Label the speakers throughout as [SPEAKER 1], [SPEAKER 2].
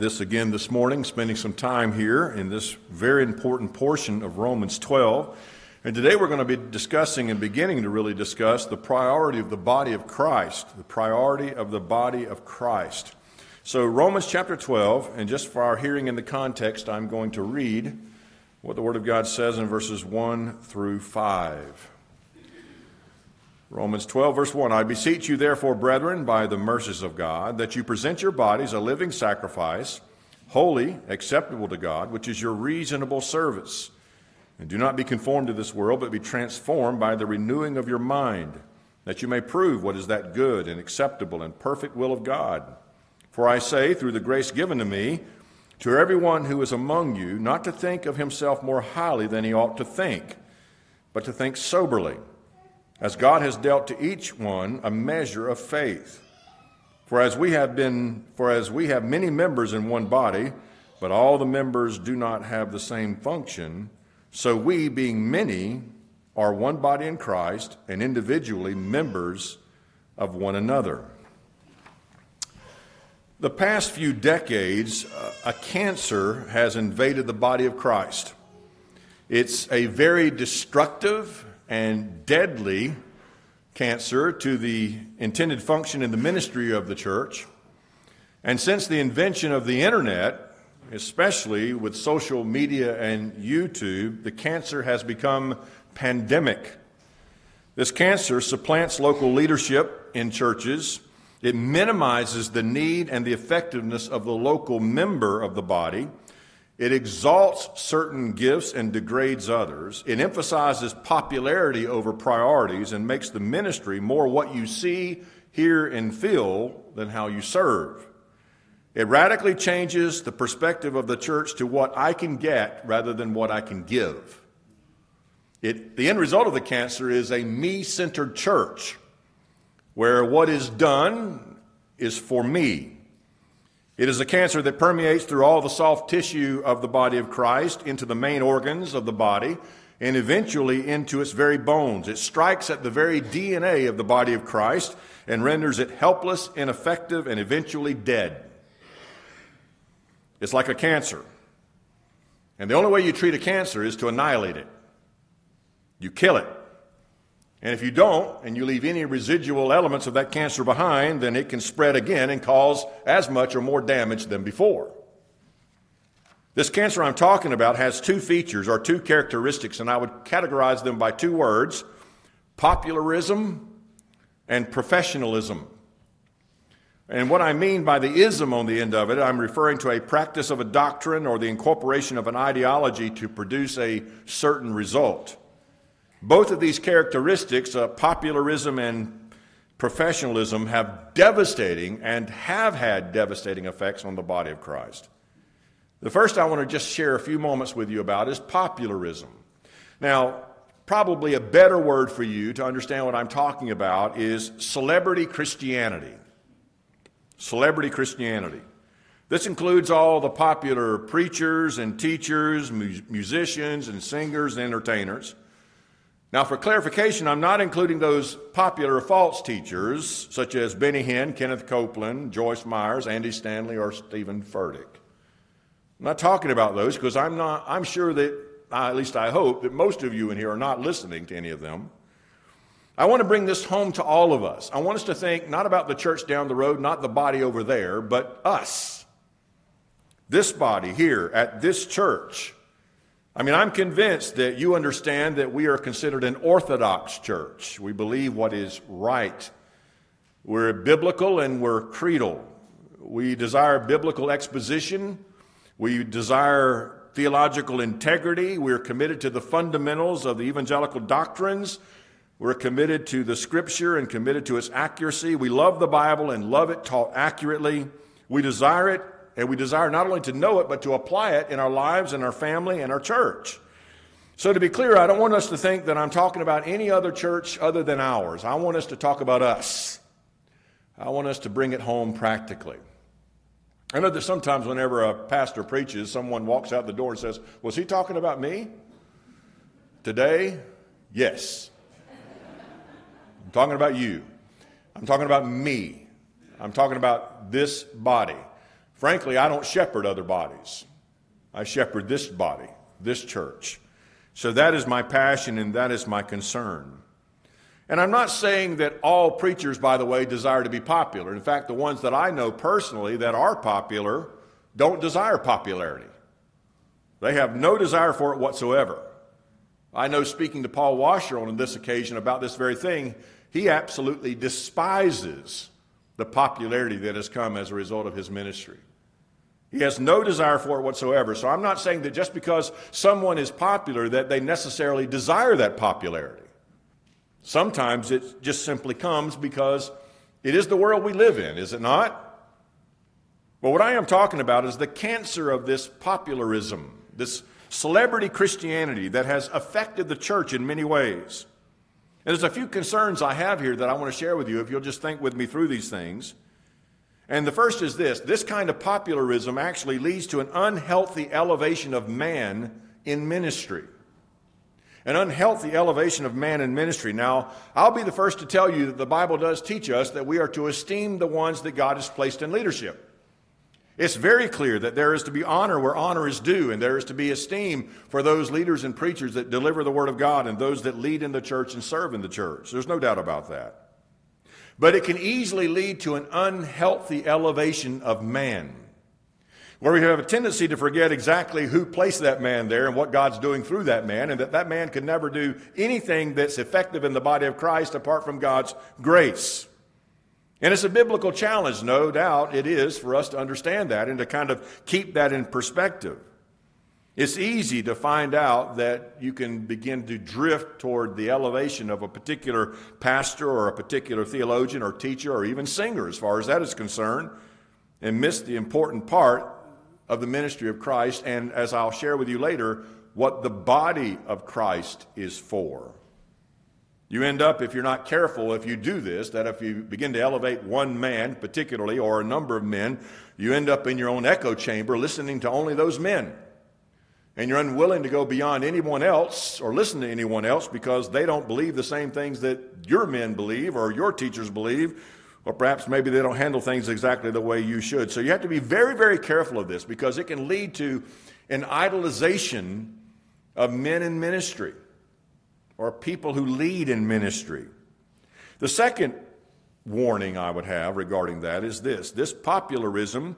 [SPEAKER 1] this again this morning, spending some time here in this very important portion of Romans 12. And today we're going to be discussing and beginning to really discuss the priority of the body of Christ, the priority of the body of Christ. So, Romans chapter 12, and just for our hearing in the context, I'm going to read what the Word of God says in verses 1 through 5. Romans 12, verse 1 I beseech you, therefore, brethren, by the mercies of God, that you present your bodies a living sacrifice, holy, acceptable to God, which is your reasonable service. And do not be conformed to this world, but be transformed by the renewing of your mind, that you may prove what is that good and acceptable and perfect will of God. For I say, through the grace given to me, to everyone who is among you, not to think of himself more highly than he ought to think, but to think soberly as God has dealt to each one a measure of faith. For as we have been for as we have many members in one body, but all the members do not have the same function, so we being many are one body in Christ and individually members of one another. The past few decades, uh, a cancer has invaded the body of Christ. It's a very destructive and deadly cancer to the intended function in the ministry of the church. And since the invention of the internet, especially with social media and YouTube, the cancer has become pandemic. This cancer supplants local leadership in churches. It minimizes the need and the effectiveness of the local member of the body. It exalts certain gifts and degrades others. It emphasizes popularity over priorities and makes the ministry more what you see, hear, and feel than how you serve. It radically changes the perspective of the church to what I can get rather than what I can give. It, the end result of the cancer is a me centered church where what is done is for me it is a cancer that permeates through all the soft tissue of the body of Christ into the main organs of the body and eventually into its very bones. It strikes at the very DNA of the body of Christ and renders it helpless, ineffective, and eventually dead. It's like a cancer. And the only way you treat a cancer is to annihilate it. You kill it. And if you don't, and you leave any residual elements of that cancer behind, then it can spread again and cause as much or more damage than before. This cancer I'm talking about has two features or two characteristics, and I would categorize them by two words popularism and professionalism. And what I mean by the ism on the end of it, I'm referring to a practice of a doctrine or the incorporation of an ideology to produce a certain result. Both of these characteristics, uh, popularism and professionalism, have devastating and have had devastating effects on the body of Christ. The first I want to just share a few moments with you about is popularism. Now, probably a better word for you to understand what I'm talking about is celebrity Christianity. Celebrity Christianity. This includes all the popular preachers and teachers, mu- musicians and singers and entertainers. Now, for clarification, I'm not including those popular false teachers such as Benny Hinn, Kenneth Copeland, Joyce Myers, Andy Stanley, or Stephen Furtick. I'm not talking about those because I'm not. I'm sure that, at least I hope, that most of you in here are not listening to any of them. I want to bring this home to all of us. I want us to think not about the church down the road, not the body over there, but us. This body here at this church I mean, I'm convinced that you understand that we are considered an orthodox church. We believe what is right. We're biblical and we're creedal. We desire biblical exposition. We desire theological integrity. We're committed to the fundamentals of the evangelical doctrines. We're committed to the scripture and committed to its accuracy. We love the Bible and love it taught accurately. We desire it and we desire not only to know it, but to apply it in our lives and our family and our church. So, to be clear, I don't want us to think that I'm talking about any other church other than ours. I want us to talk about us. I want us to bring it home practically. I know that sometimes whenever a pastor preaches, someone walks out the door and says, Was he talking about me? Today, yes. I'm talking about you. I'm talking about me. I'm talking about this body. Frankly, I don't shepherd other bodies. I shepherd this body, this church. So that is my passion and that is my concern. And I'm not saying that all preachers, by the way, desire to be popular. In fact, the ones that I know personally that are popular don't desire popularity. They have no desire for it whatsoever. I know speaking to Paul Washer on this occasion about this very thing, he absolutely despises the popularity that has come as a result of his ministry. He has no desire for it whatsoever. So I'm not saying that just because someone is popular that they necessarily desire that popularity. Sometimes it just simply comes because it is the world we live in, is it not? But what I am talking about is the cancer of this popularism, this celebrity Christianity that has affected the church in many ways. And there's a few concerns I have here that I want to share with you if you'll just think with me through these things. And the first is this this kind of popularism actually leads to an unhealthy elevation of man in ministry. An unhealthy elevation of man in ministry. Now, I'll be the first to tell you that the Bible does teach us that we are to esteem the ones that God has placed in leadership. It's very clear that there is to be honor where honor is due, and there is to be esteem for those leaders and preachers that deliver the Word of God and those that lead in the church and serve in the church. There's no doubt about that. But it can easily lead to an unhealthy elevation of man, where we have a tendency to forget exactly who placed that man there and what God's doing through that man, and that that man can never do anything that's effective in the body of Christ apart from God's grace. And it's a biblical challenge, no doubt it is for us to understand that and to kind of keep that in perspective. It's easy to find out that you can begin to drift toward the elevation of a particular pastor or a particular theologian or teacher or even singer, as far as that is concerned, and miss the important part of the ministry of Christ, and as I'll share with you later, what the body of Christ is for. You end up, if you're not careful, if you do this, that if you begin to elevate one man, particularly, or a number of men, you end up in your own echo chamber listening to only those men. And you're unwilling to go beyond anyone else or listen to anyone else because they don't believe the same things that your men believe or your teachers believe, or perhaps maybe they don't handle things exactly the way you should. So you have to be very, very careful of this because it can lead to an idolization of men in ministry or people who lead in ministry. The second warning I would have regarding that is this this popularism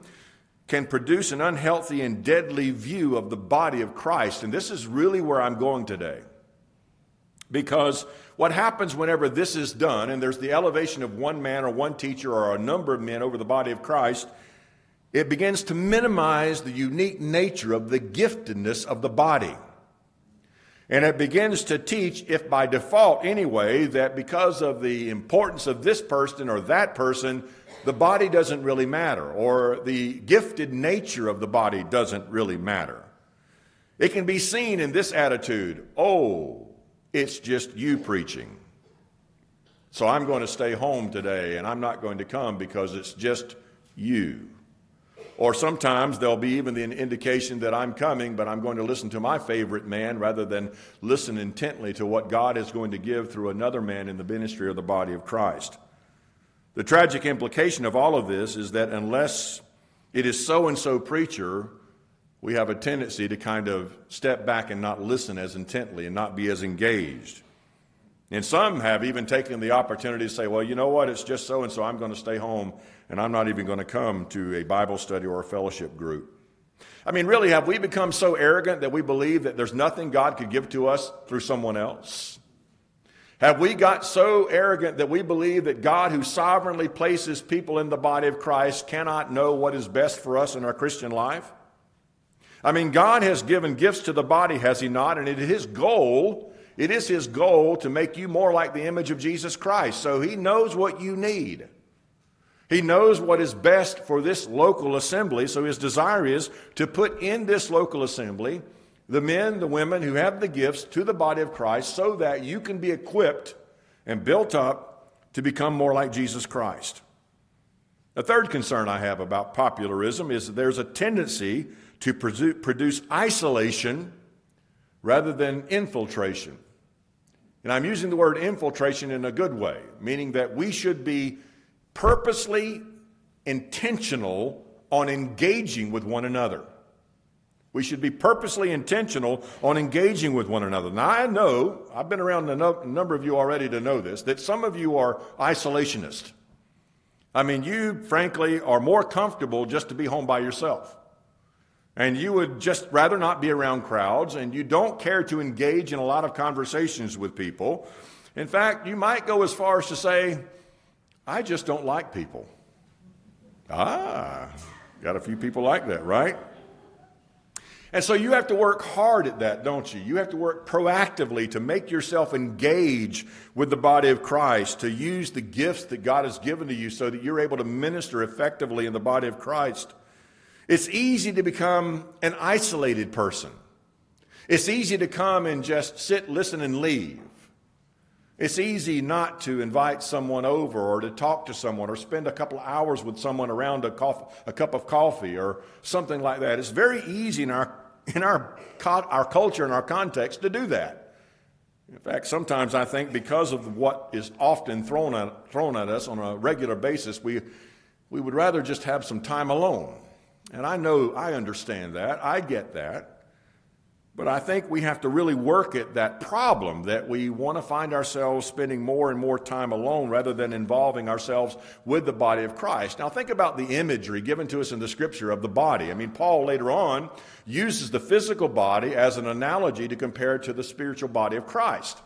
[SPEAKER 1] can produce an unhealthy and deadly view of the body of Christ. And this is really where I'm going today. Because what happens whenever this is done, and there's the elevation of one man or one teacher or a number of men over the body of Christ, it begins to minimize the unique nature of the giftedness of the body. And it begins to teach, if by default anyway, that because of the importance of this person or that person, the body doesn't really matter, or the gifted nature of the body doesn't really matter. It can be seen in this attitude oh, it's just you preaching. So I'm going to stay home today and I'm not going to come because it's just you. Or sometimes there'll be even the indication that I'm coming, but I'm going to listen to my favorite man rather than listen intently to what God is going to give through another man in the ministry of the body of Christ. The tragic implication of all of this is that unless it is so and so preacher, we have a tendency to kind of step back and not listen as intently and not be as engaged. And some have even taken the opportunity to say, well, you know what, it's just so and so, I'm going to stay home and I'm not even going to come to a Bible study or a fellowship group. I mean, really, have we become so arrogant that we believe that there's nothing God could give to us through someone else? Have we got so arrogant that we believe that God, who sovereignly places people in the body of Christ, cannot know what is best for us in our Christian life? I mean, God has given gifts to the body, has He not? And it is His goal, it is His goal to make you more like the image of Jesus Christ. So He knows what you need. He knows what is best for this local assembly, so his desire is to put in this local assembly the men, the women who have the gifts to the body of Christ so that you can be equipped and built up to become more like Jesus Christ. The third concern I have about popularism is that there's a tendency to produce isolation rather than infiltration. And I'm using the word infiltration in a good way, meaning that we should be purposely intentional on engaging with one another. We should be purposely intentional on engaging with one another. Now, I know, I've been around a number of you already to know this, that some of you are isolationists. I mean, you, frankly, are more comfortable just to be home by yourself. And you would just rather not be around crowds, and you don't care to engage in a lot of conversations with people. In fact, you might go as far as to say, I just don't like people. Ah, got a few people like that, right? And so you have to work hard at that, don't you? You have to work proactively to make yourself engage with the body of Christ, to use the gifts that God has given to you so that you're able to minister effectively in the body of Christ. It's easy to become an isolated person. It's easy to come and just sit, listen, and leave. It's easy not to invite someone over or to talk to someone or spend a couple of hours with someone around a, coffee, a cup of coffee or something like that. It's very easy in our in our, our culture and our context to do that. In fact, sometimes I think because of what is often thrown at, thrown at us on a regular basis, we, we would rather just have some time alone. And I know, I understand that, I get that. But I think we have to really work at that problem that we want to find ourselves spending more and more time alone rather than involving ourselves with the body of Christ. Now, think about the imagery given to us in the scripture of the body. I mean, Paul later on uses the physical body as an analogy to compare it to the spiritual body of Christ.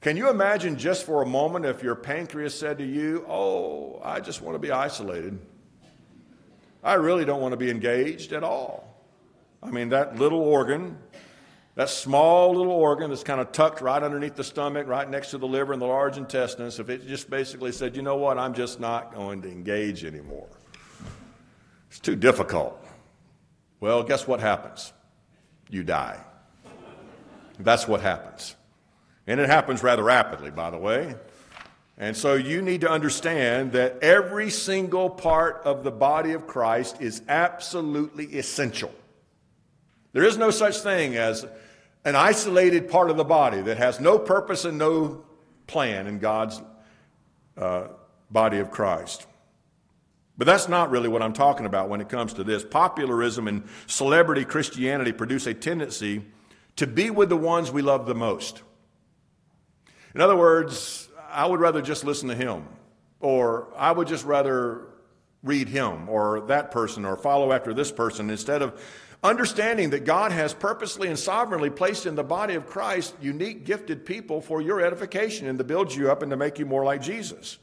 [SPEAKER 1] Can you imagine just for a moment if your pancreas said to you, Oh, I just want to be isolated? I really don't want to be engaged at all. I mean, that little organ that small little organ that's kind of tucked right underneath the stomach, right next to the liver and the large intestines, if it just basically said, you know what, I'm just not going to engage anymore. It's too difficult. Well, guess what happens? You die. That's what happens. And it happens rather rapidly, by the way. And so you need to understand that every single part of the body of Christ is absolutely essential. There is no such thing as an isolated part of the body that has no purpose and no plan in God's uh, body of Christ. But that's not really what I'm talking about when it comes to this. Popularism and celebrity Christianity produce a tendency to be with the ones we love the most. In other words, I would rather just listen to him, or I would just rather read him, or that person, or follow after this person instead of Understanding that God has purposely and sovereignly placed in the body of Christ unique, gifted people for your edification and to build you up and to make you more like Jesus.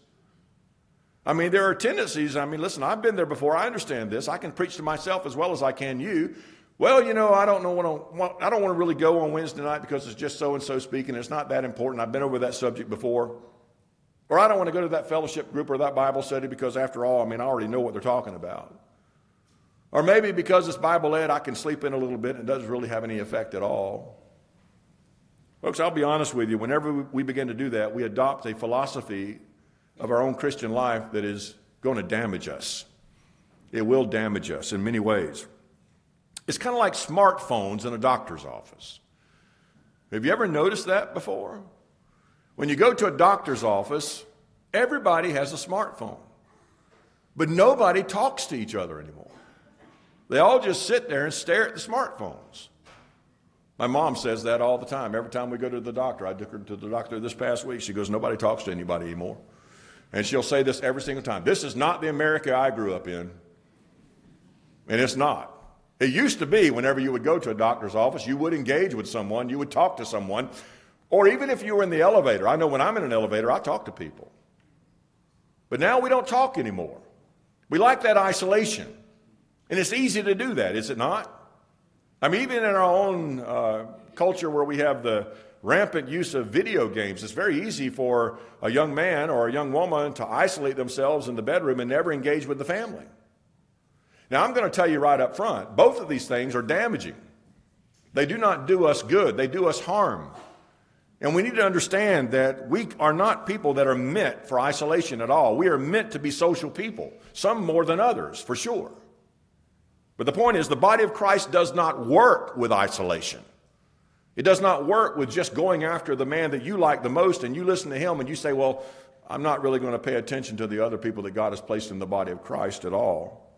[SPEAKER 1] I mean, there are tendencies. I mean, listen, I've been there before. I understand this. I can preach to myself as well as I can you. Well, you know, I don't know what I don't want to really go on Wednesday night because it's just so and so speaking. It's not that important. I've been over that subject before. Or I don't want to go to that fellowship group or that Bible study because, after all, I mean, I already know what they're talking about. Or maybe because it's Bible led, I can sleep in a little bit and it doesn't really have any effect at all. Folks, I'll be honest with you. Whenever we begin to do that, we adopt a philosophy of our own Christian life that is going to damage us. It will damage us in many ways. It's kind of like smartphones in a doctor's office. Have you ever noticed that before? When you go to a doctor's office, everybody has a smartphone, but nobody talks to each other anymore. They all just sit there and stare at the smartphones. My mom says that all the time. Every time we go to the doctor, I took her to the doctor this past week. She goes, Nobody talks to anybody anymore. And she'll say this every single time. This is not the America I grew up in. And it's not. It used to be whenever you would go to a doctor's office, you would engage with someone, you would talk to someone, or even if you were in the elevator. I know when I'm in an elevator, I talk to people. But now we don't talk anymore. We like that isolation. And it's easy to do that, is it not? I mean, even in our own uh, culture where we have the rampant use of video games, it's very easy for a young man or a young woman to isolate themselves in the bedroom and never engage with the family. Now, I'm going to tell you right up front both of these things are damaging. They do not do us good, they do us harm. And we need to understand that we are not people that are meant for isolation at all. We are meant to be social people, some more than others, for sure. But the point is, the body of Christ does not work with isolation. It does not work with just going after the man that you like the most and you listen to him and you say, Well, I'm not really going to pay attention to the other people that God has placed in the body of Christ at all.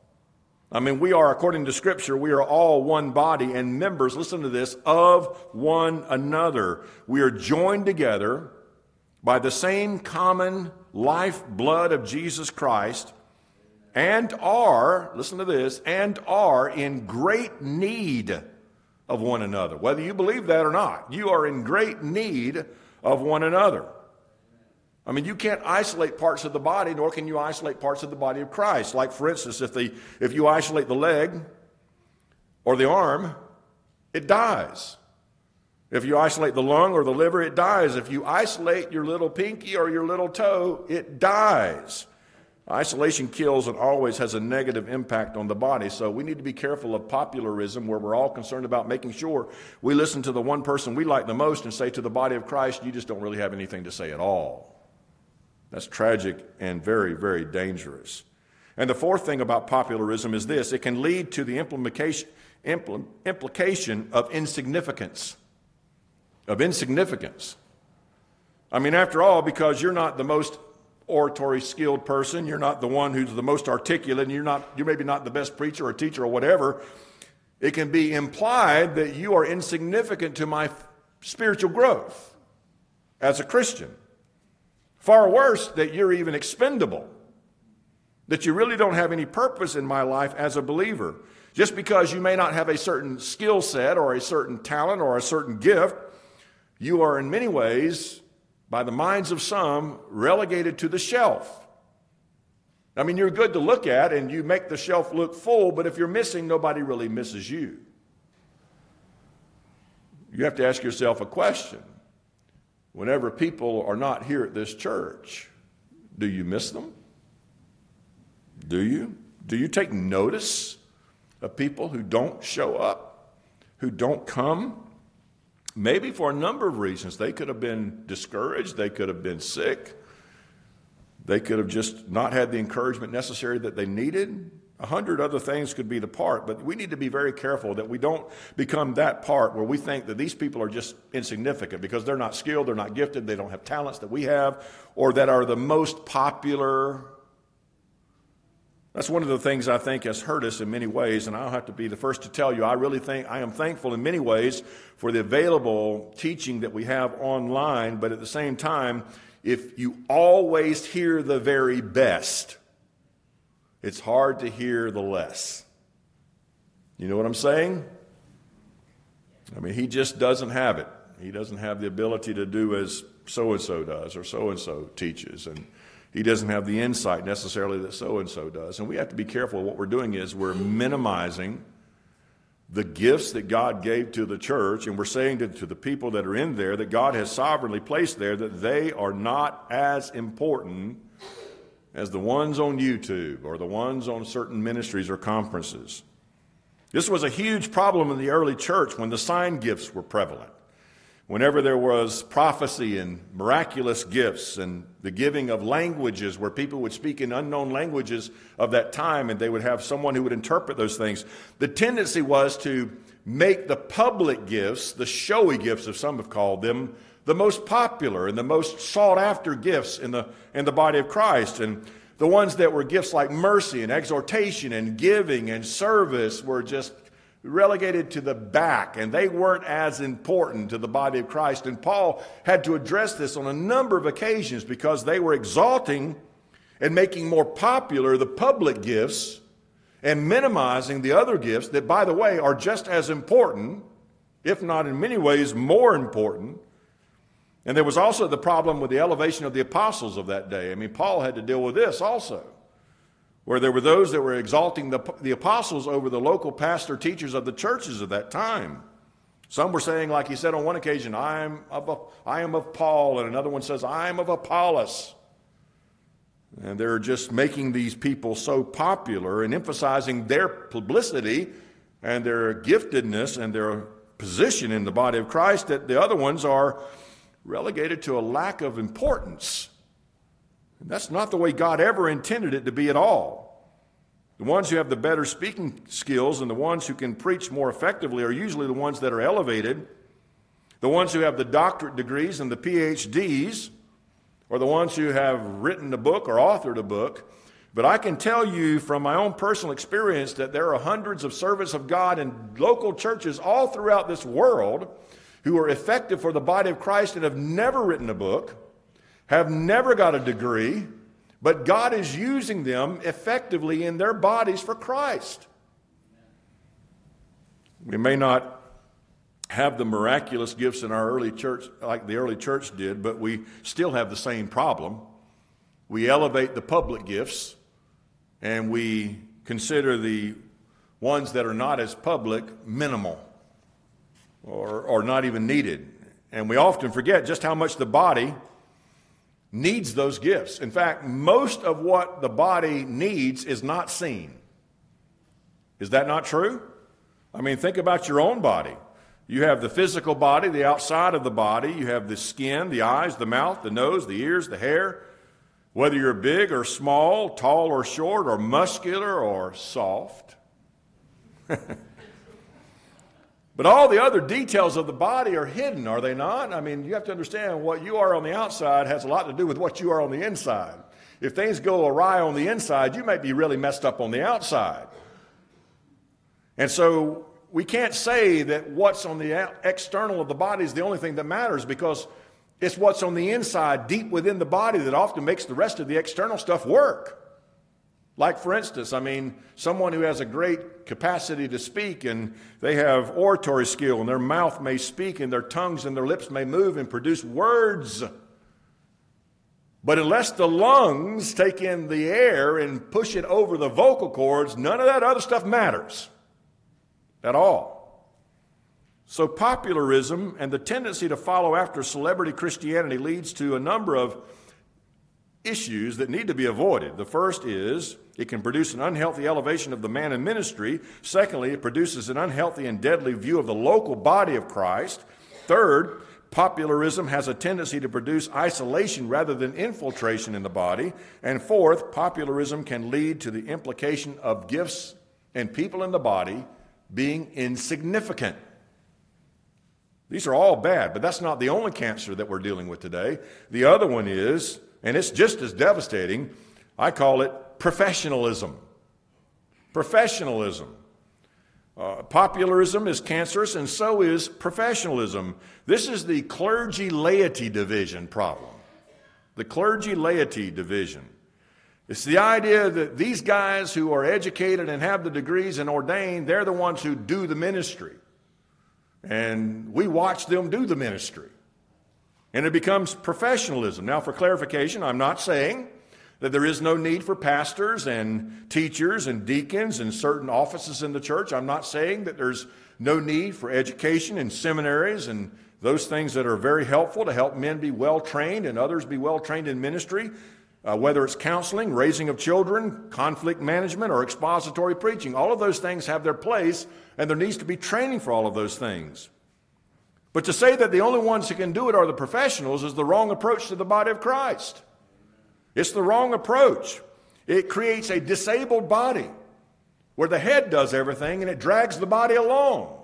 [SPEAKER 1] I mean, we are, according to Scripture, we are all one body and members, listen to this, of one another. We are joined together by the same common life blood of Jesus Christ and are, listen to this, and are in great need of one another. Whether you believe that or not, you are in great need of one another. I mean, you can't isolate parts of the body, nor can you isolate parts of the body of Christ. Like, for instance, if, the, if you isolate the leg or the arm, it dies. If you isolate the lung or the liver, it dies. If you isolate your little pinky or your little toe, it dies. Isolation kills and always has a negative impact on the body. So we need to be careful of popularism where we're all concerned about making sure we listen to the one person we like the most and say to the body of Christ, you just don't really have anything to say at all. That's tragic and very, very dangerous. And the fourth thing about popularism is this it can lead to the implication, implication of insignificance. Of insignificance. I mean, after all, because you're not the most oratory skilled person, you're not the one who's the most articulate, and you're not you're maybe not the best preacher or teacher or whatever, it can be implied that you are insignificant to my spiritual growth as a Christian. Far worse, that you're even expendable, that you really don't have any purpose in my life as a believer. Just because you may not have a certain skill set or a certain talent or a certain gift, you are in many ways, by the minds of some, relegated to the shelf. I mean, you're good to look at and you make the shelf look full, but if you're missing, nobody really misses you. You have to ask yourself a question whenever people are not here at this church, do you miss them? Do you? Do you take notice of people who don't show up, who don't come? Maybe for a number of reasons. They could have been discouraged, they could have been sick, they could have just not had the encouragement necessary that they needed. A hundred other things could be the part, but we need to be very careful that we don't become that part where we think that these people are just insignificant because they're not skilled, they're not gifted, they don't have talents that we have, or that are the most popular. That's one of the things I think has hurt us in many ways, and I'll have to be the first to tell you, I really think I am thankful in many ways for the available teaching that we have online, but at the same time, if you always hear the very best, it's hard to hear the less. You know what I'm saying? I mean, he just doesn't have it. He doesn't have the ability to do as so and so does or so and so teaches. And he doesn't have the insight necessarily that so and so does. And we have to be careful. What we're doing is we're minimizing the gifts that God gave to the church, and we're saying to, to, the people that are in there that God has sovereignly placed there that they are not as important as the ones on YouTube or the ones on certain ministries or conferences. This was a huge problem in the early church when the sign gifts were prevalent. Whenever there was prophecy and miraculous gifts and the giving of languages where people would speak in unknown languages of that time and they would have someone who would interpret those things, the tendency was to make the public gifts, the showy gifts, as some have called them, the most popular and the most sought after gifts in the, in the body of Christ. And the ones that were gifts like mercy and exhortation and giving and service were just relegated to the back and they weren't as important to the body of Christ. And Paul had to address this on a number of occasions because they were exalting and making more popular the public gifts and minimizing the other gifts that, by the way, are just as important, if not in many ways more important and there was also the problem with the elevation of the apostles of that day. I mean, Paul had to deal with this also, where there were those that were exalting the, the apostles over the local pastor teachers of the churches of that time. Some were saying, like he said on one occasion, I am of, I am of Paul, and another one says, I am of Apollos. And they're just making these people so popular and emphasizing their publicity and their giftedness and their position in the body of Christ that the other ones are relegated to a lack of importance. And that's not the way God ever intended it to be at all. The ones who have the better speaking skills and the ones who can preach more effectively are usually the ones that are elevated. The ones who have the doctorate degrees and the PhDs, or the ones who have written a book or authored a book, But I can tell you from my own personal experience that there are hundreds of servants of God in local churches all throughout this world who are effective for the body of Christ and have never written a book, have never got a degree, but God is using them effectively in their bodies for Christ. We may not have the miraculous gifts in our early church like the early church did, but we still have the same problem. We elevate the public gifts and we consider the ones that are not as public minimal or, or not even needed. And we often forget just how much the body needs those gifts. In fact, most of what the body needs is not seen. Is that not true? I mean, think about your own body. You have the physical body, the outside of the body. You have the skin, the eyes, the mouth, the nose, the ears, the hair. Whether you're big or small, tall or short, or muscular or soft. but all the other details of the body are hidden, are they not? I mean, you have to understand what you are on the outside has a lot to do with what you are on the inside. If things go awry on the inside, you might be really messed up on the outside. And so we can't say that what's on the external of the body is the only thing that matters because it's what's on the inside, deep within the body, that often makes the rest of the external stuff work. Like, for instance, I mean, someone who has a great capacity to speak and they have oratory skill and their mouth may speak and their tongues and their lips may move and produce words. But unless the lungs take in the air and push it over the vocal cords, none of that other stuff matters at all. So, popularism and the tendency to follow after celebrity Christianity leads to a number of issues that need to be avoided. The first is it can produce an unhealthy elevation of the man in ministry. Secondly, it produces an unhealthy and deadly view of the local body of Christ. Third, popularism has a tendency to produce isolation rather than infiltration in the body. And fourth, popularism can lead to the implication of gifts and people in the body being insignificant. These are all bad, but that's not the only cancer that we're dealing with today. The other one is, and it's just as devastating, I call it professionalism. Professionalism. Uh, popularism is cancerous, and so is professionalism. This is the clergy laity division problem. The clergy laity division. It's the idea that these guys who are educated and have the degrees and ordained, they're the ones who do the ministry. And we watch them do the ministry. And it becomes professionalism. Now, for clarification, I'm not saying that there is no need for pastors and teachers and deacons and certain offices in the church. I'm not saying that there's no need for education and seminaries and those things that are very helpful to help men be well trained and others be well trained in ministry, uh, whether it's counseling, raising of children, conflict management, or expository preaching. All of those things have their place and there needs to be training for all of those things. But to say that the only ones who can do it are the professionals is the wrong approach to the body of Christ. It's the wrong approach. It creates a disabled body where the head does everything and it drags the body along.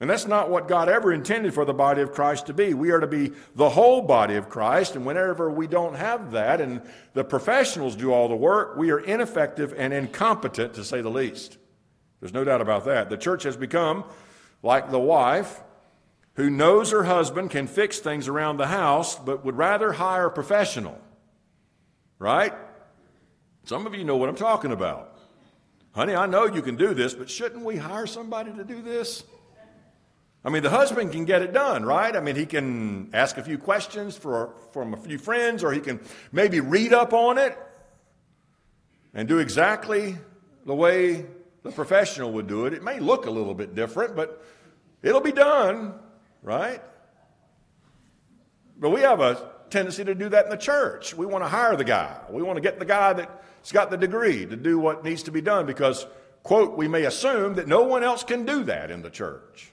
[SPEAKER 1] And that's not what God ever intended for the body of Christ to be. We are to be the whole body of Christ, and whenever we don't have that and the professionals do all the work, we are ineffective and incompetent, to say the least. There's no doubt about that. The church has become like the wife who knows her husband can fix things around the house, but would rather hire a professional. Right? Some of you know what I'm talking about. Honey, I know you can do this, but shouldn't we hire somebody to do this? I mean, the husband can get it done, right? I mean, he can ask a few questions for, from a few friends, or he can maybe read up on it and do exactly the way the professional would do it. It may look a little bit different, but it'll be done, right? But we have a tendency to do that in the church. We want to hire the guy. We want to get the guy that's got the degree to do what needs to be done because, quote, we may assume that no one else can do that in the church.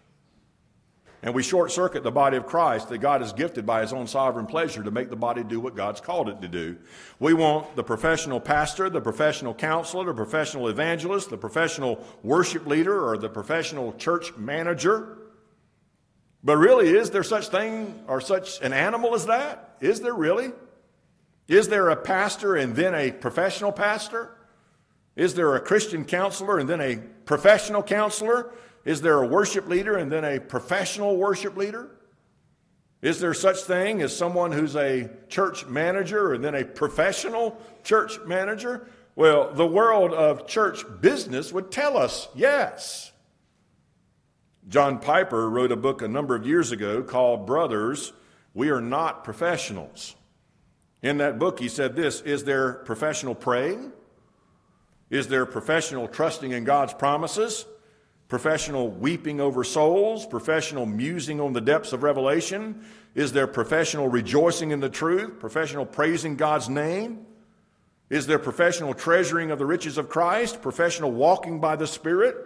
[SPEAKER 1] And we short circuit the body of Christ that God has gifted by His own sovereign pleasure to make the body do what God's called it to do. We want the professional pastor, the professional counselor, the professional evangelist, the professional worship leader, or the professional church manager. But really, is there such thing or such an animal as that? Is there really? Is there a pastor and then a professional pastor? Is there a Christian counselor and then a professional counselor? Is there a worship leader and then a professional worship leader? Is there such thing as someone who's a church manager and then a professional church manager? Well, the world of church business would tell us yes. John Piper wrote a book a number of years ago called Brothers, We Are Not Professionals. In that book, he said this Is there professional praying? Is there professional trusting in God's promises? Professional weeping over souls? Professional musing on the depths of revelation? Is there professional rejoicing in the truth? Professional praising God's name? Is there professional treasuring of the riches of Christ? Professional walking by the Spirit?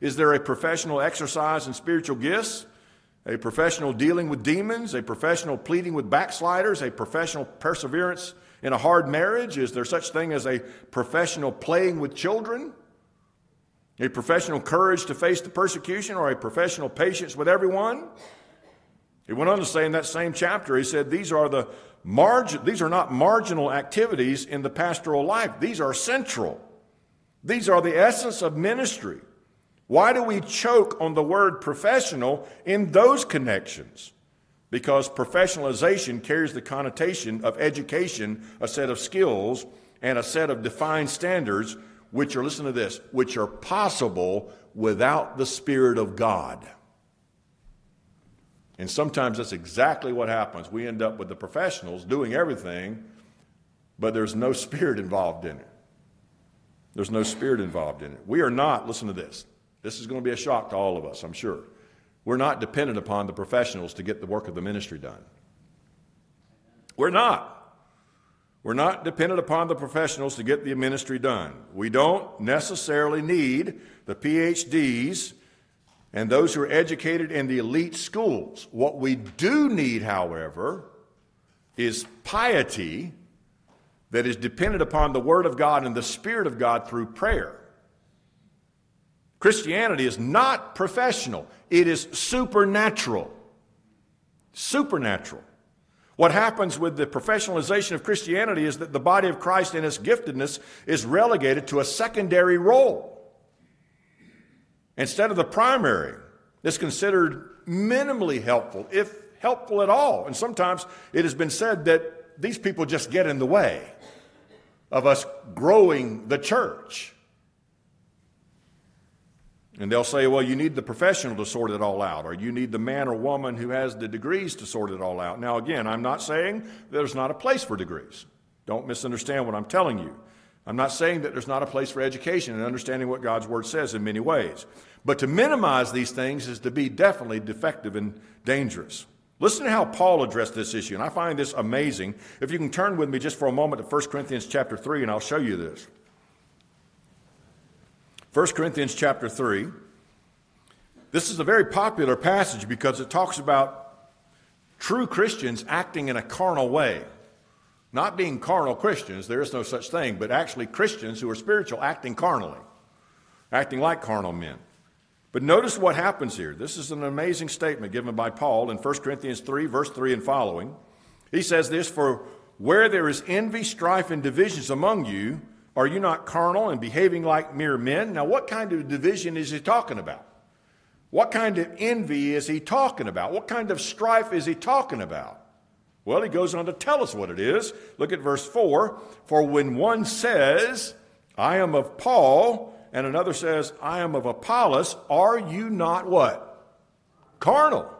[SPEAKER 1] Is there a professional exercise in spiritual gifts? A professional dealing with demons? A professional pleading with backsliders? A professional perseverance in a hard marriage? Is there such thing as a professional playing with children? A professional courage to face the persecution or a professional patience with everyone? He went on to say in that same chapter, he said, These are the margin, these are not marginal activities in the pastoral life. These are central. These are the essence of ministry. Why do we choke on the word professional in those connections? Because professionalization carries the connotation of education, a set of skills, and a set of defined standards which are, listen to this, which are possible without the Spirit of God. And sometimes that's exactly what happens. We end up with the professionals doing everything, but there's no spirit involved in it. There's no spirit involved in it. We are not, listen to this. This is going to be a shock to all of us, I'm sure. We're not dependent upon the professionals to get the work of the ministry done. We're not. We're not dependent upon the professionals to get the ministry done. We don't necessarily need the PhDs and those who are educated in the elite schools. What we do need, however, is piety that is dependent upon the Word of God and the Spirit of God through prayer. Christianity is not professional, it is supernatural. Supernatural. What happens with the professionalization of Christianity is that the body of Christ in its giftedness is relegated to a secondary role instead of the primary that's considered minimally helpful, if helpful at all. And sometimes it has been said that these people just get in the way of us growing the church. And they'll say, well, you need the professional to sort it all out, or you need the man or woman who has the degrees to sort it all out. Now, again, I'm not saying there's not a place for degrees. Don't misunderstand what I'm telling you. I'm not saying that there's not a place for education and understanding what God's Word says in many ways. But to minimize these things is to be definitely defective and dangerous. Listen to how Paul addressed this issue, and I find this amazing. If you can turn with me just for a moment to 1 Corinthians chapter 3, and I'll show you this. 1 Corinthians chapter 3. This is a very popular passage because it talks about true Christians acting in a carnal way. Not being carnal Christians, there is no such thing, but actually Christians who are spiritual acting carnally, acting like carnal men. But notice what happens here. This is an amazing statement given by Paul in 1 Corinthians 3, verse 3 and following. He says this For where there is envy, strife, and divisions among you, are you not carnal and behaving like mere men? Now, what kind of division is he talking about? What kind of envy is he talking about? What kind of strife is he talking about? Well, he goes on to tell us what it is. Look at verse 4. For when one says, I am of Paul, and another says, I am of Apollos, are you not what? Carnal.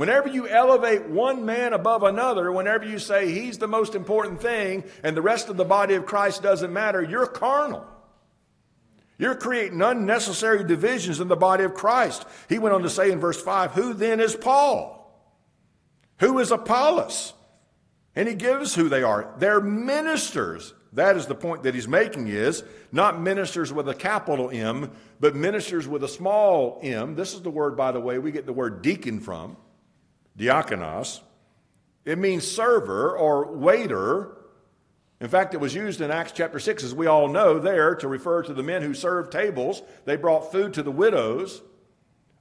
[SPEAKER 1] Whenever you elevate one man above another, whenever you say he's the most important thing and the rest of the body of Christ doesn't matter, you're carnal. You're creating unnecessary divisions in the body of Christ. He went on to say in verse 5 Who then is Paul? Who is Apollos? And he gives who they are. They're ministers. That is the point that he's making is not ministers with a capital M, but ministers with a small m. This is the word, by the way, we get the word deacon from diakonos. It means server or waiter. In fact, it was used in Acts chapter 6, as we all know, there to refer to the men who served tables. They brought food to the widows.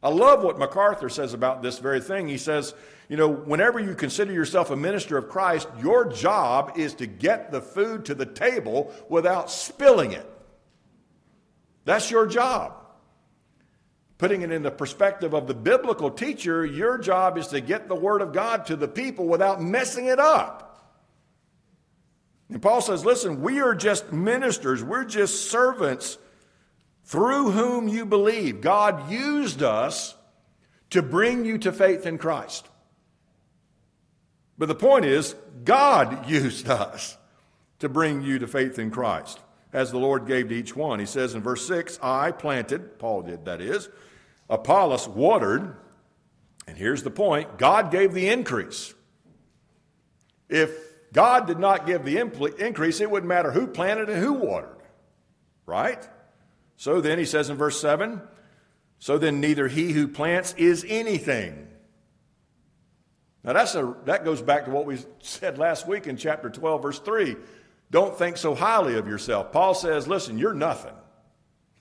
[SPEAKER 1] I love what MacArthur says about this very thing. He says, you know, whenever you consider yourself a minister of Christ, your job is to get the food to the table without spilling it. That's your job. Putting it in the perspective of the biblical teacher, your job is to get the Word of God to the people without messing it up. And Paul says, listen, we are just ministers, we're just servants through whom you believe. God used us to bring you to faith in Christ. But the point is, God used us to bring you to faith in Christ, as the Lord gave to each one. He says in verse 6, I planted, Paul did, that is, Apollos watered, and here's the point God gave the increase. If God did not give the increase, it wouldn't matter who planted and who watered. Right? So then, he says in verse 7 so then neither he who plants is anything. Now that's a, that goes back to what we said last week in chapter 12, verse 3. Don't think so highly of yourself. Paul says, listen, you're nothing.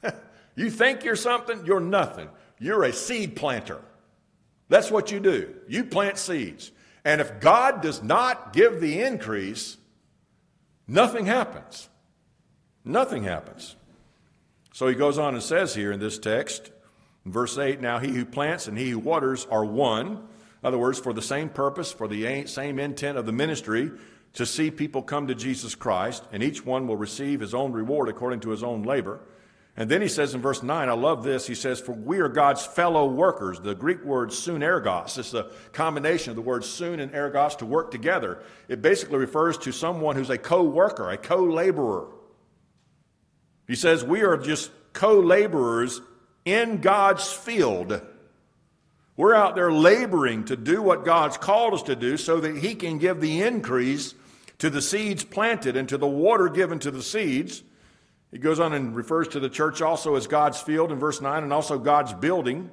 [SPEAKER 1] you think you're something, you're nothing. You're a seed planter. That's what you do. You plant seeds. And if God does not give the increase, nothing happens. Nothing happens. So he goes on and says here in this text, in verse 8, now he who plants and he who waters are one. In other words, for the same purpose, for the same intent of the ministry, to see people come to Jesus Christ, and each one will receive his own reward according to his own labor. And then he says in verse 9, I love this. He says, For we are God's fellow workers. The Greek word sunergos is a combination of the words sun and ergos to work together. It basically refers to someone who's a co worker, a co laborer. He says, We are just co laborers in God's field. We're out there laboring to do what God's called us to do so that He can give the increase to the seeds planted and to the water given to the seeds. He goes on and refers to the church also as God's field in verse 9 and also God's building.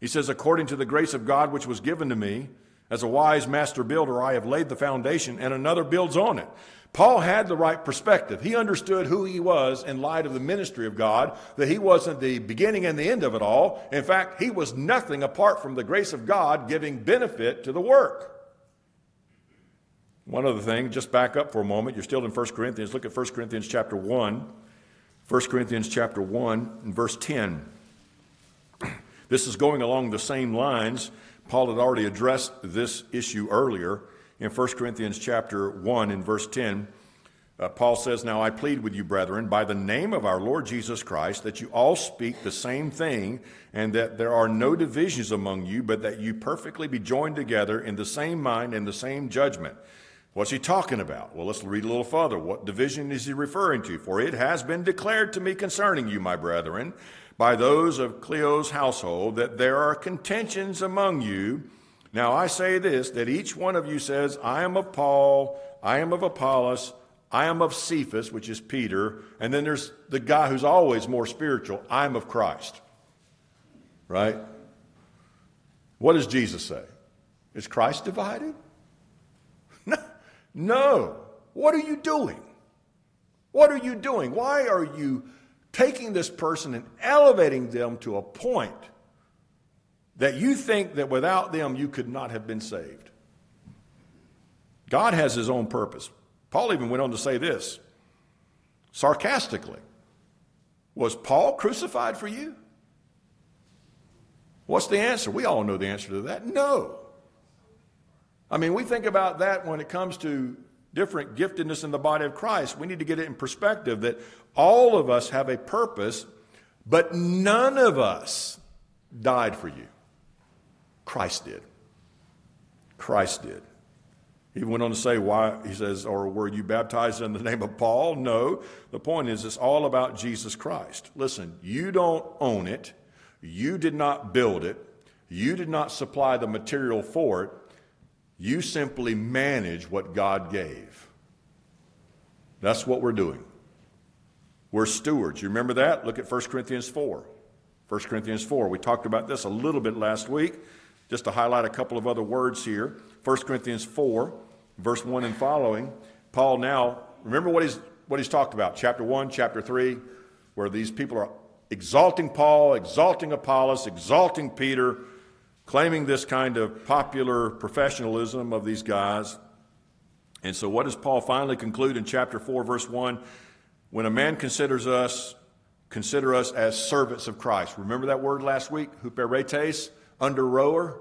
[SPEAKER 1] He says, According to the grace of God which was given to me, as a wise master builder, I have laid the foundation, and another builds on it. Paul had the right perspective. He understood who he was in light of the ministry of God, that he wasn't the beginning and the end of it all. In fact, he was nothing apart from the grace of God giving benefit to the work. One other thing, just back up for a moment. You're still in 1 Corinthians. Look at 1 Corinthians chapter 1. 1 Corinthians chapter 1 and verse 10. This is going along the same lines. Paul had already addressed this issue earlier in 1 Corinthians chapter 1 in verse 10. Uh, Paul says, Now I plead with you, brethren, by the name of our Lord Jesus Christ, that you all speak the same thing, and that there are no divisions among you, but that you perfectly be joined together in the same mind and the same judgment. What's he talking about? Well, let's read a little further. What division is he referring to? For it has been declared to me concerning you, my brethren, by those of Chloe's household, that there are contentions among you. Now I say this that each one of you says, I am of Paul, I am of Apollos, I am of Cephas, which is Peter, and then there's the guy who's always more spiritual, I am of Christ. Right? What does Jesus say? Is Christ divided? No. What are you doing? What are you doing? Why are you taking this person and elevating them to a point that you think that without them you could not have been saved. God has his own purpose. Paul even went on to say this sarcastically Was Paul crucified for you? What's the answer? We all know the answer to that. No. I mean, we think about that when it comes to different giftedness in the body of Christ. We need to get it in perspective that all of us have a purpose, but none of us died for you. Christ did. Christ did. He went on to say, why, he says, or were you baptized in the name of Paul? No. The point is, it's all about Jesus Christ. Listen, you don't own it. You did not build it. You did not supply the material for it. You simply manage what God gave. That's what we're doing. We're stewards. You remember that? Look at 1 Corinthians 4. 1 Corinthians 4. We talked about this a little bit last week. Just to highlight a couple of other words here 1 Corinthians 4, verse 1 and following. Paul now, remember what he's, what he's talked about, chapter 1, chapter 3, where these people are exalting Paul, exalting Apollos, exalting Peter, claiming this kind of popular professionalism of these guys. And so, what does Paul finally conclude in chapter 4, verse 1? When a man considers us, consider us as servants of Christ. Remember that word last week? Huperetes, under rower?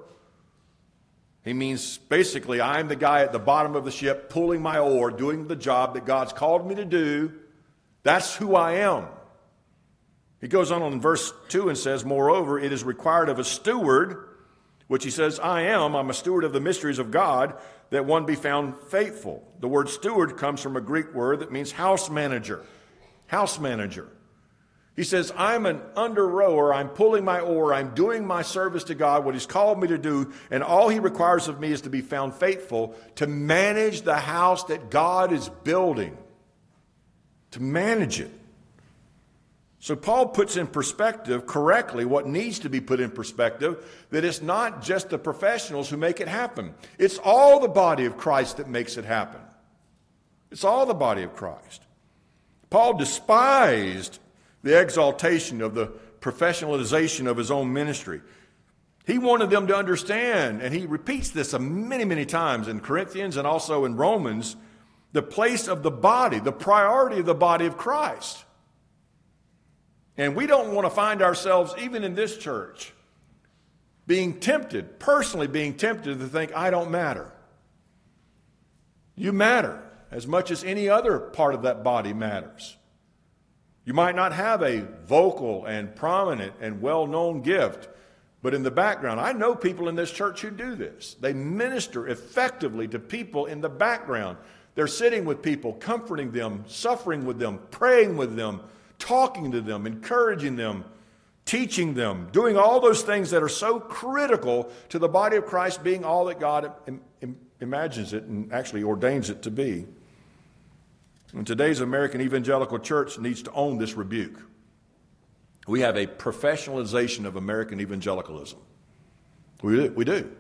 [SPEAKER 1] He means basically, I'm the guy at the bottom of the ship pulling my oar, doing the job that God's called me to do. That's who I am. He goes on in verse 2 and says, Moreover, it is required of a steward, which he says, I am, I'm a steward of the mysteries of God, that one be found faithful. The word steward comes from a Greek word that means house manager. House manager. He says, I'm an under rower. I'm pulling my oar. I'm doing my service to God, what He's called me to do. And all He requires of me is to be found faithful to manage the house that God is building, to manage it. So Paul puts in perspective correctly what needs to be put in perspective that it's not just the professionals who make it happen. It's all the body of Christ that makes it happen. It's all the body of Christ. Paul despised the exaltation of the professionalization of his own ministry. He wanted them to understand, and he repeats this many, many times in Corinthians and also in Romans, the place of the body, the priority of the body of Christ. And we don't want to find ourselves, even in this church, being tempted, personally being tempted to think, I don't matter. You matter as much as any other part of that body matters. You might not have a vocal and prominent and well known gift, but in the background, I know people in this church who do this. They minister effectively to people in the background. They're sitting with people, comforting them, suffering with them, praying with them, talking to them, encouraging them, teaching them, doing all those things that are so critical to the body of Christ being all that God Im- Im- imagines it and actually ordains it to be. And today's American evangelical church needs to own this rebuke. We have a professionalization of American evangelicalism. We. We do.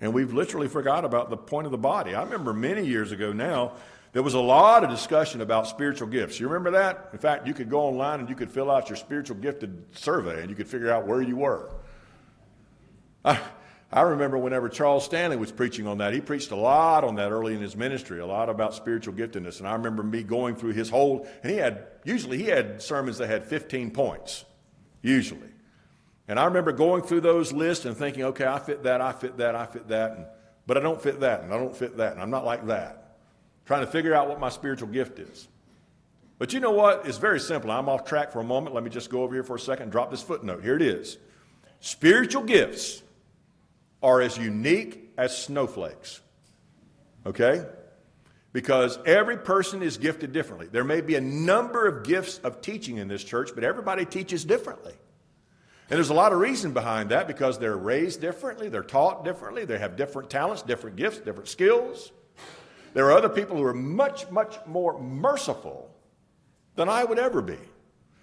[SPEAKER 1] And we've literally forgot about the point of the body. I remember many years ago now, there was a lot of discussion about spiritual gifts. You remember that? In fact, you could go online and you could fill out your spiritual gifted survey and you could figure out where you were. I, I remember whenever Charles Stanley was preaching on that, he preached a lot on that early in his ministry, a lot about spiritual giftedness. And I remember me going through his whole, and he had, usually he had sermons that had 15 points, usually. And I remember going through those lists and thinking, okay, I fit that, I fit that, I fit that, and, but I don't fit that, and I don't fit that, and I'm not like that trying to figure out what my spiritual gift is. But you know what? It's very simple. I'm off track for a moment. Let me just go over here for a second and drop this footnote. Here it is. Spiritual gifts are as unique as snowflakes. Okay? Because every person is gifted differently. There may be a number of gifts of teaching in this church, but everybody teaches differently. And there's a lot of reason behind that because they're raised differently, they're taught differently, they have different talents, different gifts, different skills. There are other people who are much, much more merciful than I would ever be,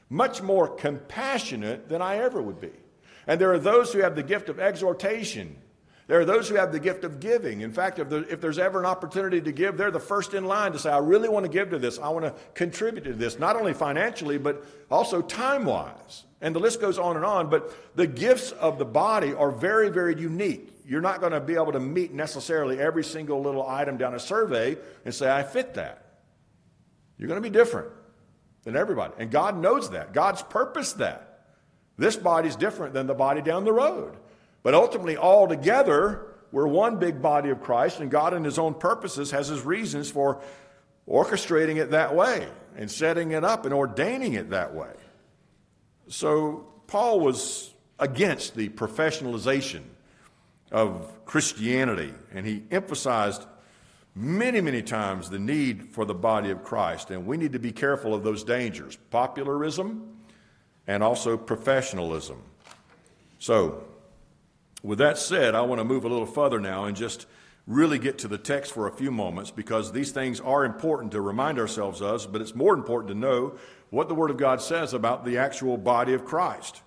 [SPEAKER 1] much more compassionate than I ever would be. And there are those who have the gift of exhortation. There are those who have the gift of giving. In fact, if, there, if there's ever an opportunity to give, they're the first in line to say, I really want to give to this. I want to contribute to this, not only financially, but also time wise. And the list goes on and on. But the gifts of the body are very, very unique you're not going to be able to meet necessarily every single little item down a survey and say, I fit that. You're going to be different than everybody. And God knows that. God's purposed that. This body's different than the body down the road. But ultimately, all together, we're one big body of Christ, and God, in His own purposes, has His reasons for orchestrating it that way and setting it up and ordaining it that way. So, Paul was against the professionalization of Christianity, and he emphasized many, many times the need for the body of Christ. And we need to be careful of those dangers popularism and also professionalism. So, with that said, I want to move a little further now and just really get to the text for a few moments because these things are important to remind ourselves of, but it's more important to know what the Word of God says about the actual body of Christ.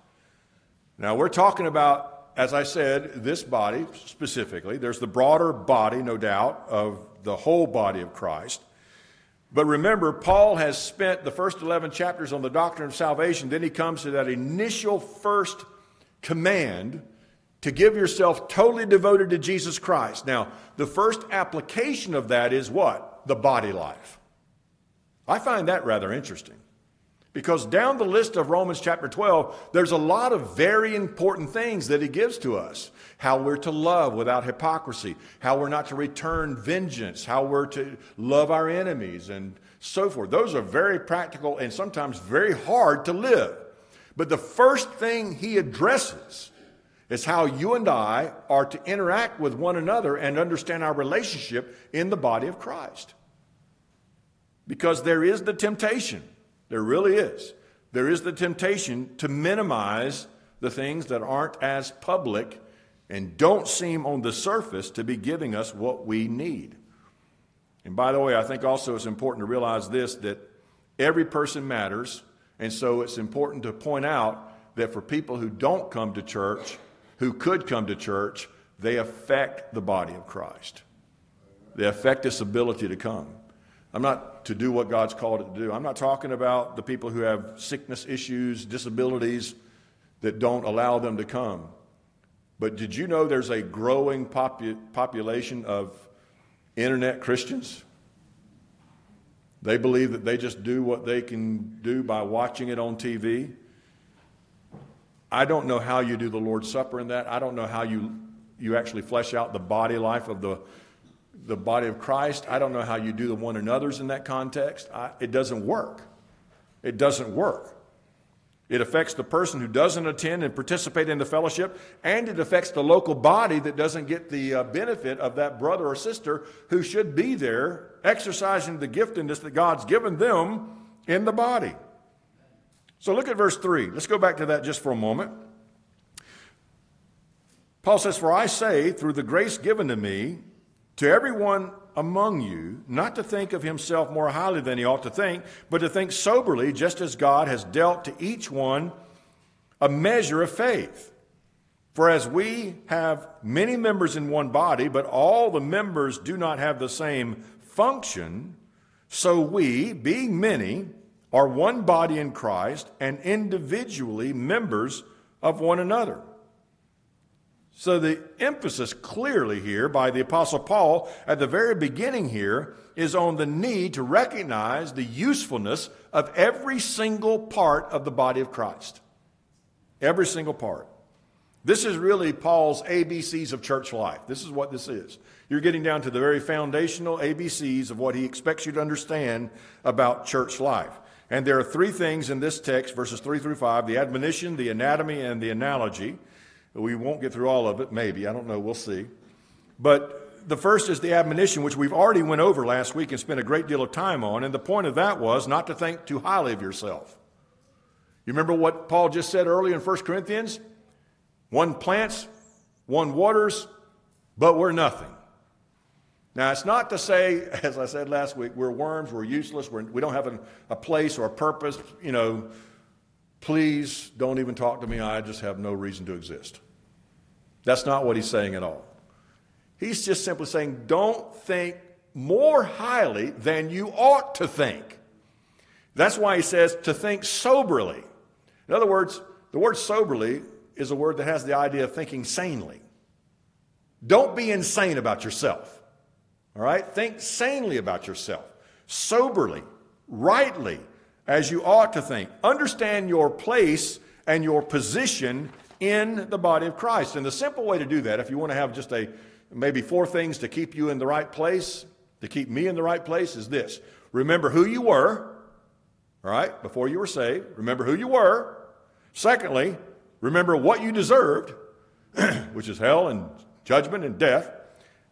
[SPEAKER 1] Now, we're talking about as I said, this body specifically, there's the broader body, no doubt, of the whole body of Christ. But remember, Paul has spent the first 11 chapters on the doctrine of salvation. Then he comes to that initial first command to give yourself totally devoted to Jesus Christ. Now, the first application of that is what? The body life. I find that rather interesting. Because down the list of Romans chapter 12, there's a lot of very important things that he gives to us. How we're to love without hypocrisy, how we're not to return vengeance, how we're to love our enemies, and so forth. Those are very practical and sometimes very hard to live. But the first thing he addresses is how you and I are to interact with one another and understand our relationship in the body of Christ. Because there is the temptation, there really is. There is the temptation to minimize the things that aren't as public and don't seem on the surface to be giving us what we need. And by the way, I think also it's important to realize this that every person matters, and so it's important to point out that for people who don't come to church, who could come to church, they affect the body of Christ. They affect this ability to come. I'm not to do what God's called it to do. I'm not talking about the people who have sickness issues, disabilities that don't allow them to come. But did you know there's a growing popu- population of internet Christians? They believe that they just do what they can do by watching it on TV. I don't know how you do the Lord's Supper in that. I don't know how you, you actually flesh out the body life of the, the body of Christ. I don't know how you do the one another's in that context. I, it doesn't work. It doesn't work. It affects the person who doesn't attend and participate in the fellowship, and it affects the local body that doesn't get the uh, benefit of that brother or sister who should be there exercising the giftedness that God's given them in the body. So look at verse 3. Let's go back to that just for a moment. Paul says, For I say, through the grace given to me, to everyone among you not to think of himself more highly than he ought to think, but to think soberly, just as God has dealt to each one a measure of faith. For as we have many members in one body, but all the members do not have the same function, so we, being many, are one body in Christ and individually members of one another. So, the emphasis clearly here by the Apostle Paul at the very beginning here is on the need to recognize the usefulness of every single part of the body of Christ. Every single part. This is really Paul's ABCs of church life. This is what this is. You're getting down to the very foundational ABCs of what he expects you to understand about church life. And there are three things in this text, verses 3 through 5 the admonition, the anatomy, and the analogy. We won't get through all of it, maybe. I don't know. We'll see. But the first is the admonition, which we've already went over last week and spent a great deal of time on. And the point of that was not to think too highly of yourself. You remember what Paul just said earlier in 1 Corinthians? One plants, one waters, but we're nothing. Now, it's not to say, as I said last week, we're worms, we're useless, we're, we don't have a, a place or a purpose. You know, please don't even talk to me. I just have no reason to exist. That's not what he's saying at all. He's just simply saying, don't think more highly than you ought to think. That's why he says to think soberly. In other words, the word soberly is a word that has the idea of thinking sanely. Don't be insane about yourself. All right? Think sanely about yourself, soberly, rightly, as you ought to think. Understand your place and your position in the body of Christ. And the simple way to do that, if you want to have just a maybe four things to keep you in the right place, to keep me in the right place, is this. Remember who you were, all right, before you were saved. Remember who you were. Secondly, remember what you deserved, which is hell and judgment and death.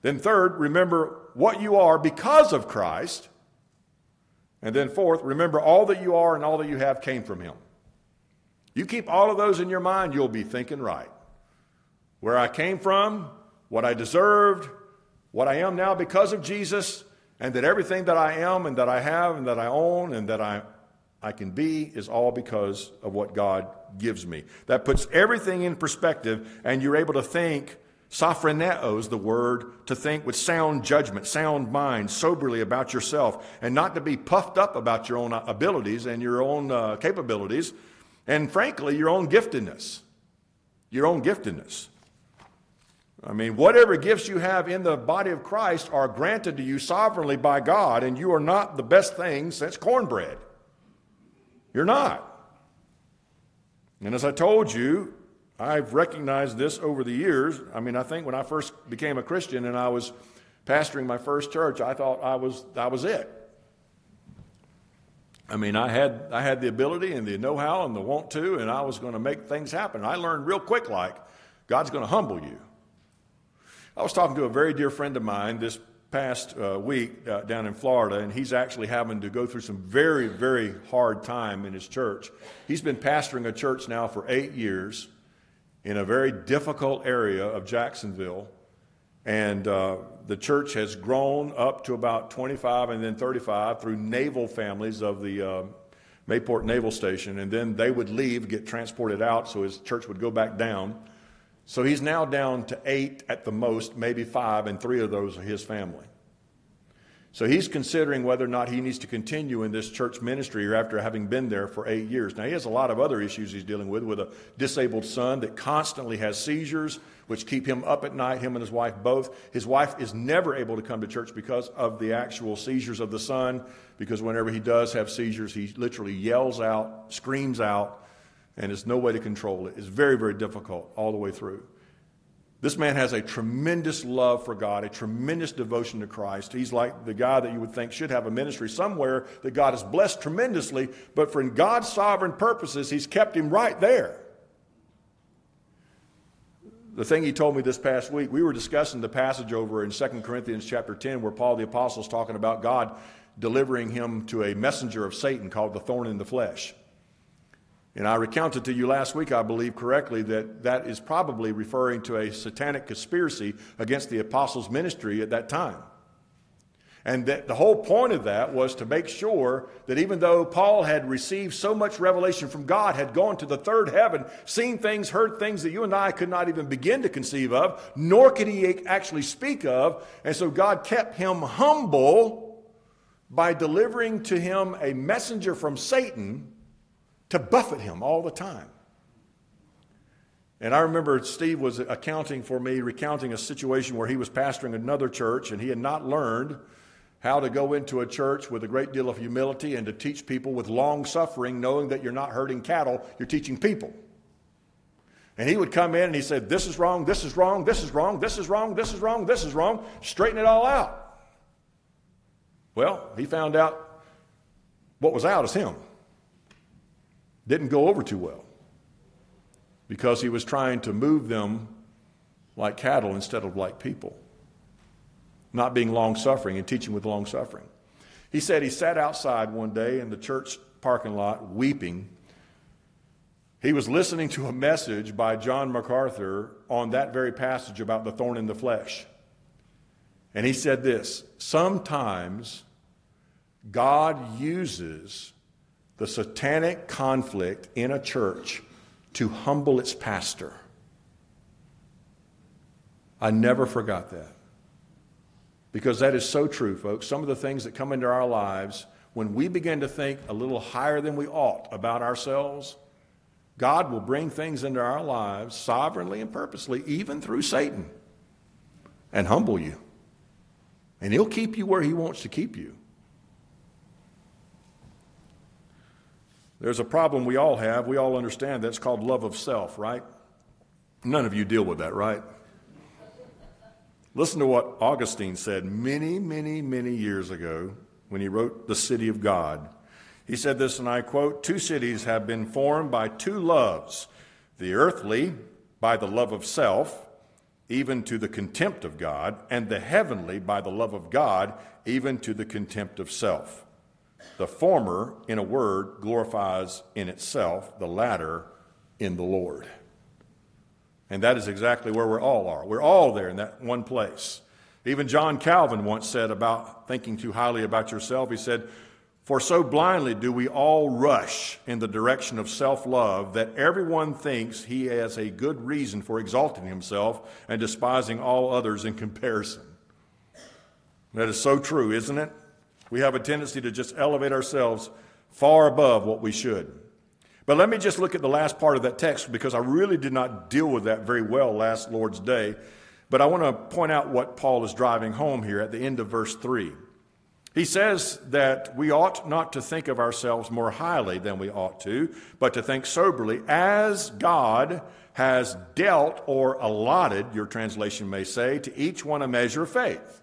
[SPEAKER 1] Then, third, remember what you are because of Christ. And then, fourth, remember all that you are and all that you have came from Him. You keep all of those in your mind, you'll be thinking right. Where I came from, what I deserved, what I am now because of Jesus, and that everything that I am and that I have and that I own and that I, I can be is all because of what God gives me. That puts everything in perspective, and you're able to think Sophroneo is the word to think with sound judgment, sound mind, soberly about yourself, and not to be puffed up about your own abilities and your own uh, capabilities, and frankly, your own giftedness. Your own giftedness. I mean, whatever gifts you have in the body of Christ are granted to you sovereignly by God, and you are not the best thing since cornbread. You're not. And as I told you, I've recognized this over the years. I mean, I think when I first became a Christian and I was pastoring my first church, I thought I was, that was it. I mean, I had, I had the ability and the know how and the want to, and I was going to make things happen. I learned real quick, like, God's going to humble you. I was talking to a very dear friend of mine this past uh, week uh, down in Florida, and he's actually having to go through some very, very hard time in his church. He's been pastoring a church now for eight years in a very difficult area of Jacksonville. And uh, the church has grown up to about 25 and then 35 through naval families of the uh, Mayport Naval Station. And then they would leave, get transported out, so his church would go back down. So he's now down to eight at the most, maybe five, and three of those are his family. So he's considering whether or not he needs to continue in this church ministry after having been there for eight years. Now, he has a lot of other issues he's dealing with, with a disabled son that constantly has seizures, which keep him up at night, him and his wife both. His wife is never able to come to church because of the actual seizures of the son, because whenever he does have seizures, he literally yells out, screams out, and there's no way to control it. It's very, very difficult all the way through. This man has a tremendous love for God, a tremendous devotion to Christ. He's like the guy that you would think should have a ministry somewhere that God has blessed tremendously, but for God's sovereign purposes, He's kept him right there. The thing he told me this past week, we were discussing the passage over in 2 Corinthians chapter 10 where Paul the Apostle is talking about God delivering him to a messenger of Satan called the thorn in the flesh. And I recounted to you last week, I believe correctly, that that is probably referring to a satanic conspiracy against the apostles' ministry at that time. And that the whole point of that was to make sure that even though Paul had received so much revelation from God, had gone to the third heaven, seen things, heard things that you and I could not even begin to conceive of, nor could he actually speak of. And so God kept him humble by delivering to him a messenger from Satan to buffet him all the time. And I remember Steve was accounting for me, recounting a situation where he was pastoring another church and he had not learned how to go into a church with a great deal of humility and to teach people with long suffering, knowing that you're not herding cattle, you're teaching people. And he would come in and he said, This is wrong, this is wrong, this is wrong, this is wrong, this is wrong, this is wrong. Straighten it all out. Well, he found out what was out is him didn't go over too well because he was trying to move them like cattle instead of like people, not being long suffering and teaching with long suffering. He said he sat outside one day in the church parking lot weeping. He was listening to a message by John MacArthur on that very passage about the thorn in the flesh. And he said this Sometimes God uses the satanic conflict in a church to humble its pastor. I never forgot that. Because that is so true, folks. Some of the things that come into our lives, when we begin to think a little higher than we ought about ourselves, God will bring things into our lives sovereignly and purposely, even through Satan, and humble you. And He'll keep you where He wants to keep you. There's a problem we all have. We all understand that's called love of self, right? None of you deal with that, right? Listen to what Augustine said many, many, many years ago when he wrote The City of God. He said this, and I quote Two cities have been formed by two loves the earthly, by the love of self, even to the contempt of God, and the heavenly, by the love of God, even to the contempt of self. The former, in a word, glorifies in itself, the latter in the Lord. And that is exactly where we all are. We're all there in that one place. Even John Calvin once said about thinking too highly about yourself, he said, For so blindly do we all rush in the direction of self love that everyone thinks he has a good reason for exalting himself and despising all others in comparison. That is so true, isn't it? We have a tendency to just elevate ourselves far above what we should. But let me just look at the last part of that text because I really did not deal with that very well last Lord's Day. But I want to point out what Paul is driving home here at the end of verse 3. He says that we ought not to think of ourselves more highly than we ought to, but to think soberly as God has dealt or allotted, your translation may say, to each one a measure of faith.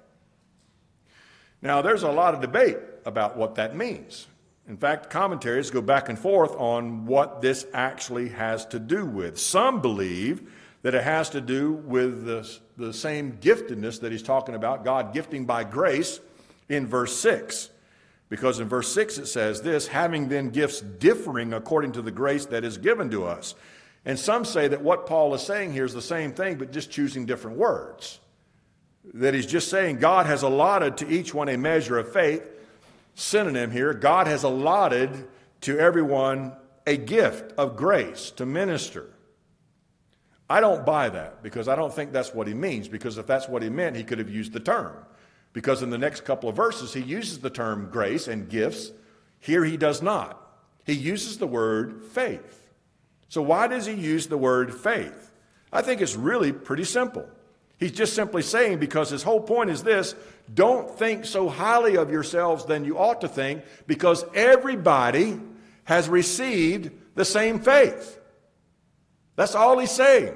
[SPEAKER 1] Now, there's a lot of debate about what that means. In fact, commentaries go back and forth on what this actually has to do with. Some believe that it has to do with the, the same giftedness that he's talking about, God gifting by grace in verse 6. Because in verse 6 it says this having then gifts differing according to the grace that is given to us. And some say that what Paul is saying here is the same thing, but just choosing different words. That he's just saying God has allotted to each one a measure of faith. Synonym here God has allotted to everyone a gift of grace to minister. I don't buy that because I don't think that's what he means, because if that's what he meant, he could have used the term. Because in the next couple of verses, he uses the term grace and gifts. Here he does not. He uses the word faith. So, why does he use the word faith? I think it's really pretty simple. He's just simply saying, because his whole point is this don't think so highly of yourselves than you ought to think, because everybody has received the same faith. That's all he's saying.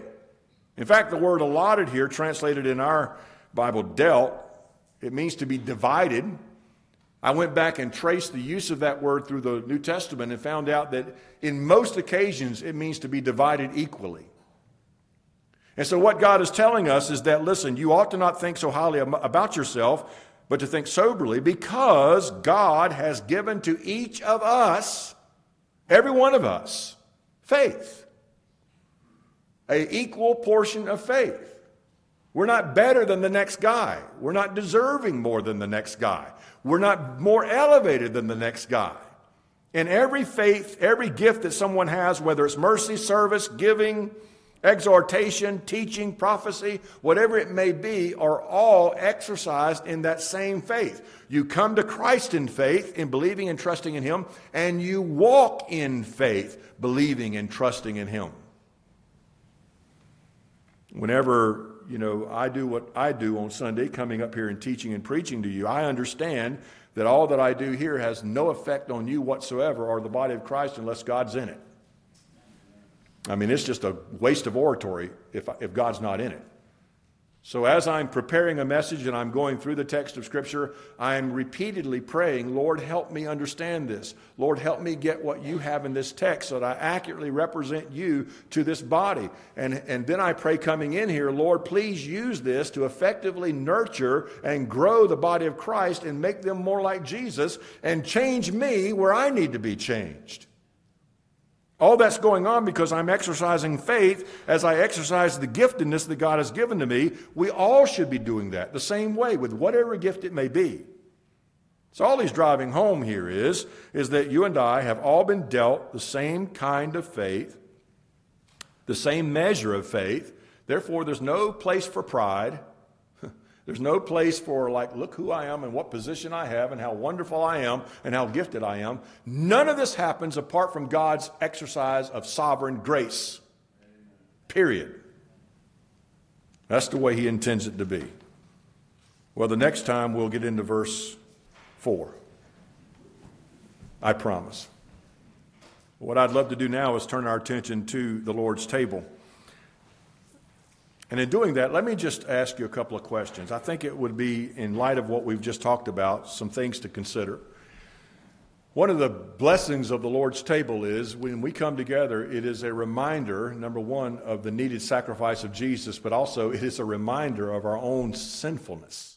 [SPEAKER 1] In fact, the word allotted here, translated in our Bible, dealt, it means to be divided. I went back and traced the use of that word through the New Testament and found out that in most occasions it means to be divided equally. And so, what God is telling us is that, listen, you ought to not think so highly about yourself, but to think soberly, because God has given to each of us, every one of us, faith. A equal portion of faith. We're not better than the next guy. We're not deserving more than the next guy. We're not more elevated than the next guy. In every faith, every gift that someone has, whether it's mercy, service, giving, exhortation, teaching, prophecy, whatever it may be, are all exercised in that same faith. You come to Christ in faith, in believing and trusting in Him, and you walk in faith, believing and trusting in Him. Whenever you know, I do what I do on Sunday, coming up here and teaching and preaching to you. I understand that all that I do here has no effect on you whatsoever or the body of Christ unless God's in it. I mean, it's just a waste of oratory if, if God's not in it. So, as I'm preparing a message and I'm going through the text of Scripture, I'm repeatedly praying, Lord, help me understand this. Lord, help me get what you have in this text so that I accurately represent you to this body. And, and then I pray coming in here, Lord, please use this to effectively nurture and grow the body of Christ and make them more like Jesus and change me where I need to be changed. All that's going on because I'm exercising faith as I exercise the giftedness that God has given to me. We all should be doing that the same way with whatever gift it may be. So all he's driving home here is, is that you and I have all been dealt the same kind of faith, the same measure of faith. Therefore, there's no place for pride. There's no place for, like, look who I am and what position I have and how wonderful I am and how gifted I am. None of this happens apart from God's exercise of sovereign grace. Period. That's the way He intends it to be. Well, the next time we'll get into verse 4. I promise. What I'd love to do now is turn our attention to the Lord's table. And in doing that, let me just ask you a couple of questions. I think it would be, in light of what we've just talked about, some things to consider. One of the blessings of the Lord's table is when we come together, it is a reminder, number one, of the needed sacrifice of Jesus, but also it is a reminder of our own sinfulness.